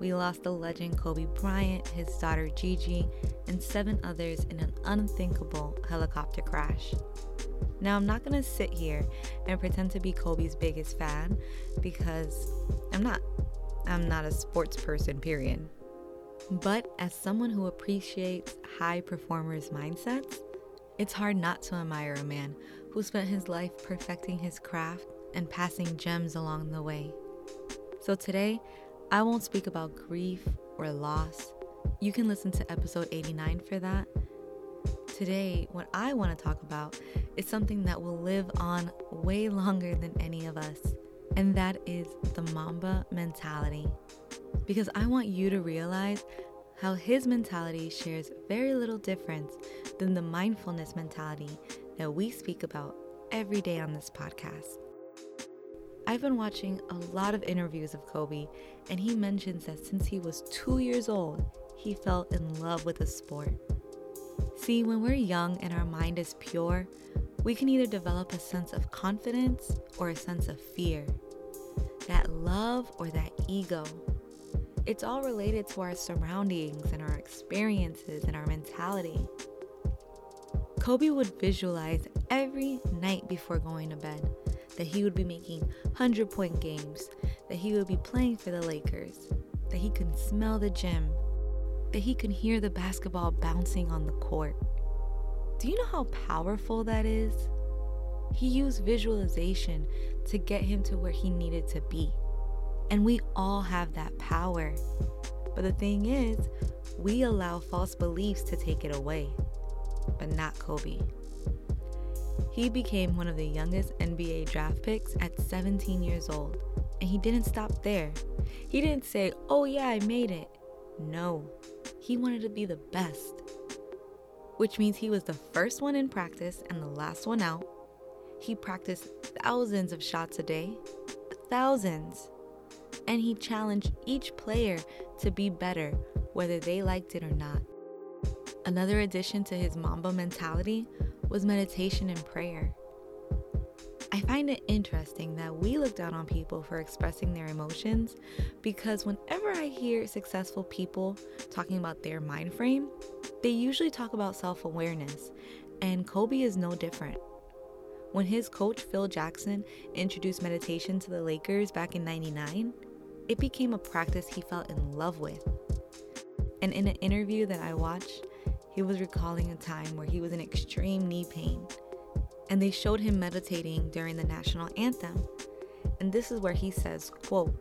We lost the legend Kobe Bryant, his daughter Gigi, and seven others in an unthinkable helicopter crash. Now, I'm not gonna sit here and pretend to be Kobe's biggest fan because I'm not. I'm not a sports person, period. But as someone who appreciates high performers' mindsets, it's hard not to admire a man who spent his life perfecting his craft and passing gems along the way. So today, I won't speak about grief or loss. You can listen to episode 89 for that. Today, what I want to talk about is something that will live on way longer than any of us, and that is the Mamba mentality. Because I want you to realize how his mentality shares very little difference than the mindfulness mentality that we speak about every day on this podcast. I've been watching a lot of interviews of Kobe, and he mentions that since he was two years old, he fell in love with the sport. See, when we're young and our mind is pure, we can either develop a sense of confidence or a sense of fear, that love or that ego. It's all related to our surroundings and our experiences and our mentality. Kobe would visualize every night before going to bed that he would be making 100 point games, that he would be playing for the Lakers, that he could smell the gym, that he could hear the basketball bouncing on the court. Do you know how powerful that is? He used visualization to get him to where he needed to be. And we all have that power. But the thing is, we allow false beliefs to take it away. But not Kobe. He became one of the youngest NBA draft picks at 17 years old, and he didn't stop there. He didn't say, Oh, yeah, I made it. No, he wanted to be the best, which means he was the first one in practice and the last one out. He practiced thousands of shots a day, thousands, and he challenged each player to be better, whether they liked it or not. Another addition to his Mamba mentality was meditation and prayer. I find it interesting that we look down on people for expressing their emotions because whenever I hear successful people talking about their mind frame, they usually talk about self awareness, and Kobe is no different. When his coach Phil Jackson introduced meditation to the Lakers back in 99, it became a practice he fell in love with. And in an interview that I watched, he was recalling a time where he was in extreme knee pain, and they showed him meditating during the national anthem. And this is where he says, quote,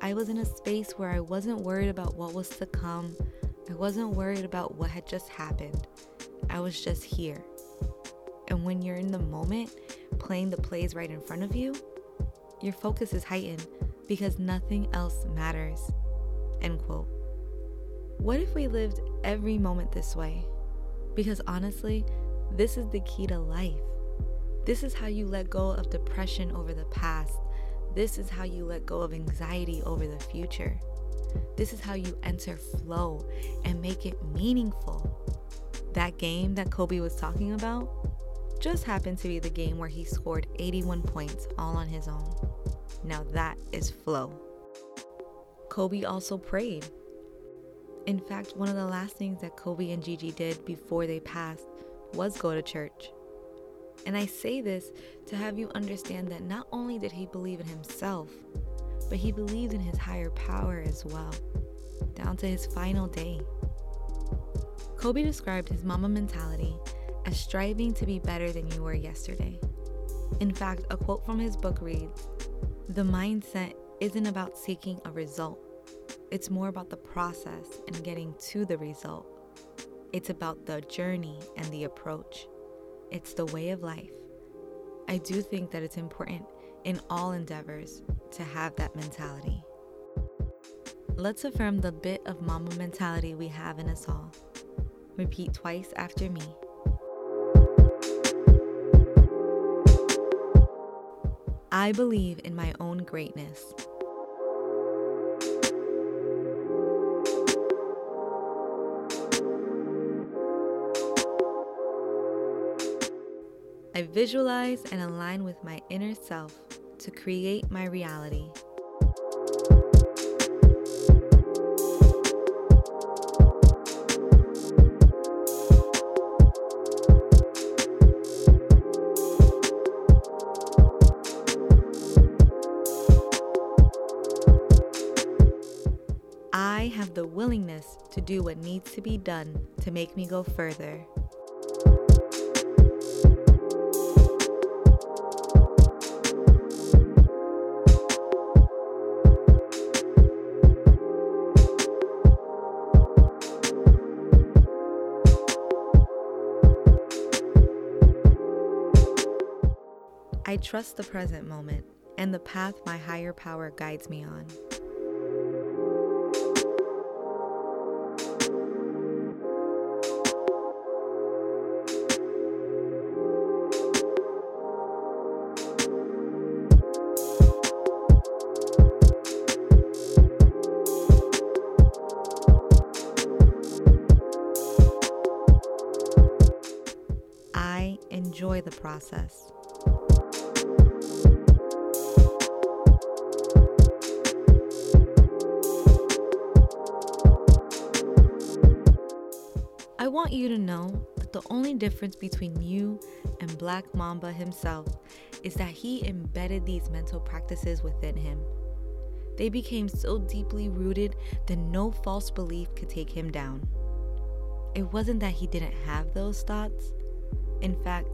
I was in a space where I wasn't worried about what was to come. I wasn't worried about what had just happened. I was just here. And when you're in the moment, playing the plays right in front of you, your focus is heightened because nothing else matters. End quote. What if we lived every moment this way? Because honestly, this is the key to life. This is how you let go of depression over the past. This is how you let go of anxiety over the future. This is how you enter flow and make it meaningful. That game that Kobe was talking about just happened to be the game where he scored 81 points all on his own. Now that is flow. Kobe also prayed. In fact, one of the last things that Kobe and Gigi did before they passed was go to church. And I say this to have you understand that not only did he believe in himself, but he believed in his higher power as well, down to his final day. Kobe described his Mamba mentality as striving to be better than you were yesterday. In fact, a quote from his book reads The mindset isn't about seeking a result, it's more about the process and getting to the result. It's about the journey and the approach. It's the way of life. I do think that it's important in all endeavors to have that mentality. Let's affirm the bit of Mamba mentality we have in us all. Repeat twice after me. I believe in my own greatness. I visualize and align with my inner self to create my reality. I have the willingness to do what needs to be done to make me go further. I trust the present moment and the path my higher power guides me on. I enjoy the process. Want you to know that the only difference between you and Black Mamba himself is that he embedded these mental practices within him. They became so deeply rooted that no false belief could take him down. It wasn't that he didn't have those thoughts. In fact,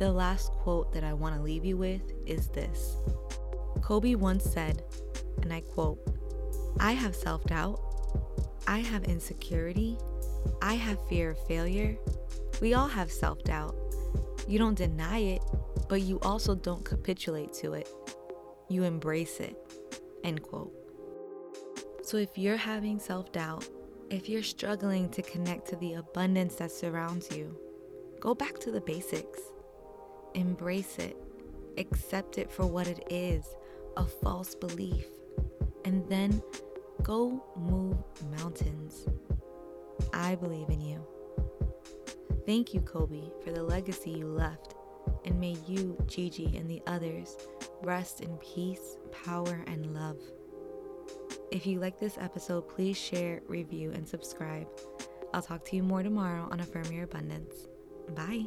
the last quote that I want to leave you with is this Kobe once said, and I quote, I have self doubt, I have insecurity, I have fear of failure. We all have self doubt. You don't deny it, but you also don't capitulate to it. You embrace it. End quote. So if you're having self doubt, if you're struggling to connect to the abundance that surrounds you, go back to the basics. Embrace it. Accept it for what it is a false belief. And then go move mountains. I believe in you. Thank you, Kobe, for the legacy you left, and may you, Gigi, and the others rest in peace, power, and love. If you like this episode, please share, review, and subscribe. I'll talk to you more tomorrow on Affirm Your Abundance. Bye.